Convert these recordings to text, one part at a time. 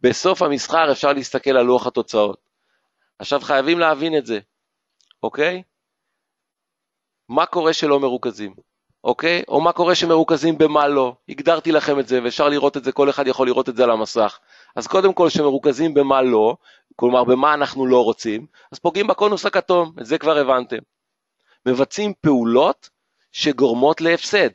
בסוף המסחר אפשר להסתכל על לוח התוצאות. עכשיו חייבים להבין את זה, אוקיי? מה קורה שלא מרוכזים, אוקיי? או מה קורה שמרוכזים במה לא. הגדרתי לכם את זה ואפשר לראות את זה, כל אחד יכול לראות את זה על המסך. אז קודם כל שמרוכזים במה לא, כלומר במה אנחנו לא רוצים, אז פוגעים בקונוס הכתום, את זה כבר הבנתם. מבצעים פעולות שגורמות להפסד.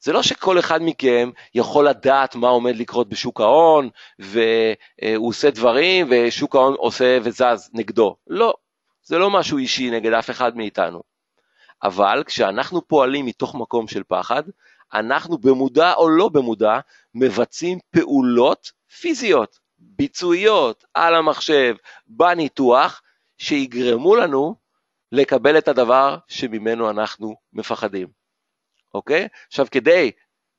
זה לא שכל אחד מכם יכול לדעת מה עומד לקרות בשוק ההון, והוא עושה דברים ושוק ההון עושה וזז נגדו. לא, זה לא משהו אישי נגד אף אחד מאיתנו. אבל כשאנחנו פועלים מתוך מקום של פחד, אנחנו במודע או לא במודע מבצעים פעולות פיזיות, ביצועיות, על המחשב, בניתוח, שיגרמו לנו לקבל את הדבר שממנו אנחנו מפחדים. אוקיי? עכשיו, כדי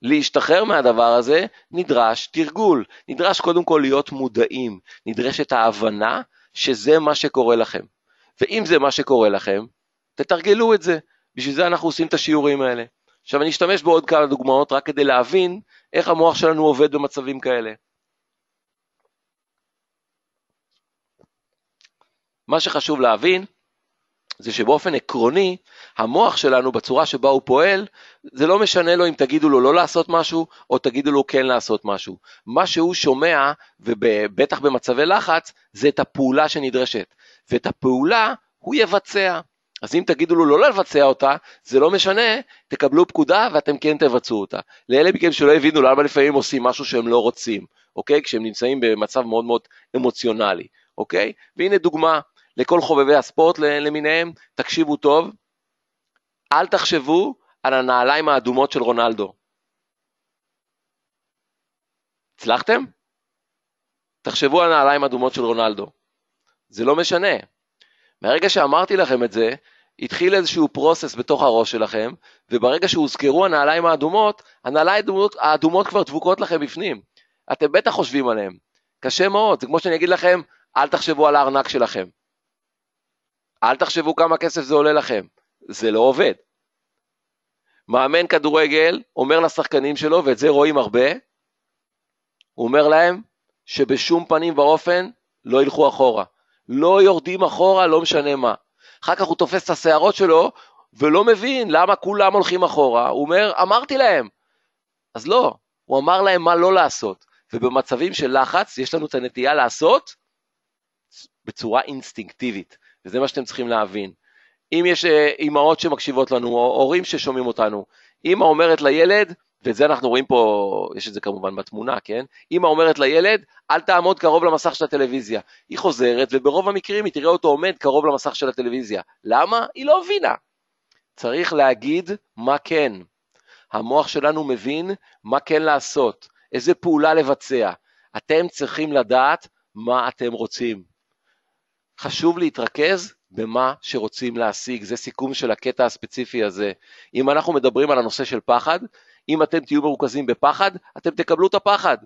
להשתחרר מהדבר הזה, נדרש תרגול. נדרש קודם כל להיות מודעים. נדרשת ההבנה שזה מה שקורה לכם. ואם זה מה שקורה לכם, תתרגלו את זה. בשביל זה אנחנו עושים את השיעורים האלה. עכשיו אני אשתמש בעוד כמה דוגמאות רק כדי להבין איך המוח שלנו עובד במצבים כאלה. מה שחשוב להבין זה שבאופן עקרוני, המוח שלנו בצורה שבה הוא פועל, זה לא משנה לו אם תגידו לו לא לעשות משהו, או תגידו לו כן לעשות משהו. מה שהוא שומע, ובטח במצבי לחץ, זה את הפעולה שנדרשת. ואת הפעולה הוא יבצע. אז אם תגידו לו לא לבצע אותה, זה לא משנה, תקבלו פקודה ואתם כן תבצעו אותה. לאלה מכם שלא הבינו למה לפעמים עושים משהו שהם לא רוצים, אוקיי? כשהם נמצאים במצב מאוד מאוד אמוציונלי, אוקיי? והנה דוגמה, לכל חובבי הספורט למיניהם, תקשיבו טוב, אל תחשבו על הנעליים האדומות של רונלדו. הצלחתם? תחשבו על הנעליים האדומות של רונלדו. זה לא משנה. מהרגע שאמרתי לכם את זה, התחיל איזשהו פרוסס בתוך הראש שלכם, וברגע שהוזכרו הנעליים האדומות, הנעליים האדומות, האדומות כבר דבוקות לכם בפנים. אתם בטח חושבים עליהן. קשה מאוד, זה כמו שאני אגיד לכם, אל תחשבו על הארנק שלכם. אל תחשבו כמה כסף זה עולה לכם, זה לא עובד. מאמן כדורגל אומר לשחקנים שלו, ואת זה רואים הרבה, הוא אומר להם שבשום פנים ואופן לא ילכו אחורה. לא יורדים אחורה, לא משנה מה. אחר כך הוא תופס את השערות שלו, ולא מבין למה כולם הולכים אחורה. הוא אומר, אמרתי להם. אז לא, הוא אמר להם מה לא לעשות. ובמצבים של לחץ, יש לנו את הנטייה לעשות בצורה אינסטינקטיבית. וזה מה שאתם צריכים להבין. אם יש אה, אימהות שמקשיבות לנו, או הורים ששומעים אותנו, אימא אומרת לילד, ואת זה אנחנו רואים פה, יש את זה כמובן בתמונה, כן? אימא אומרת לילד, אל תעמוד קרוב למסך של הטלוויזיה. היא חוזרת, וברוב המקרים היא תראה אותו עומד קרוב למסך של הטלוויזיה. למה? היא לא הבינה. צריך להגיד מה כן. המוח שלנו מבין מה כן לעשות, איזה פעולה לבצע. אתם צריכים לדעת מה אתם רוצים. חשוב להתרכז במה שרוצים להשיג, זה סיכום של הקטע הספציפי הזה. אם אנחנו מדברים על הנושא של פחד, אם אתם תהיו מרוכזים בפחד, אתם תקבלו את הפחד.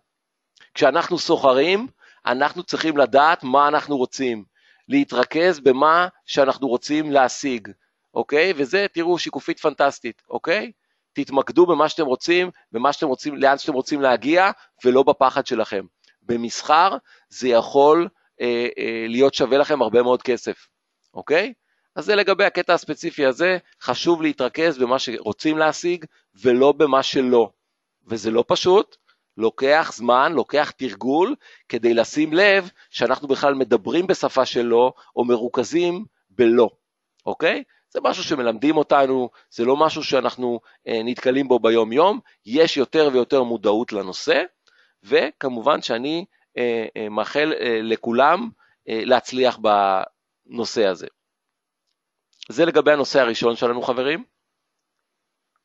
כשאנחנו סוחרים, אנחנו צריכים לדעת מה אנחנו רוצים, להתרכז במה שאנחנו רוצים להשיג, אוקיי? וזה, תראו, שיקופית פנטסטית, אוקיי? תתמקדו במה שאתם רוצים, במה שאתם רוצים, לאן שאתם רוצים להגיע, ולא בפחד שלכם. במסחר זה יכול אה, אה, להיות שווה לכם הרבה מאוד כסף, אוקיי? אז זה לגבי הקטע הספציפי הזה, חשוב להתרכז במה שרוצים להשיג ולא במה שלא. וזה לא פשוט, לוקח זמן, לוקח תרגול, כדי לשים לב שאנחנו בכלל מדברים בשפה שלא, או מרוכזים בלא, אוקיי? זה משהו שמלמדים אותנו, זה לא משהו שאנחנו אה, נתקלים בו ביום-יום, יש יותר ויותר מודעות לנושא, וכמובן שאני מאחל אה, לכולם להצליח בנושא הזה. זה לגבי הנושא הראשון שלנו חברים.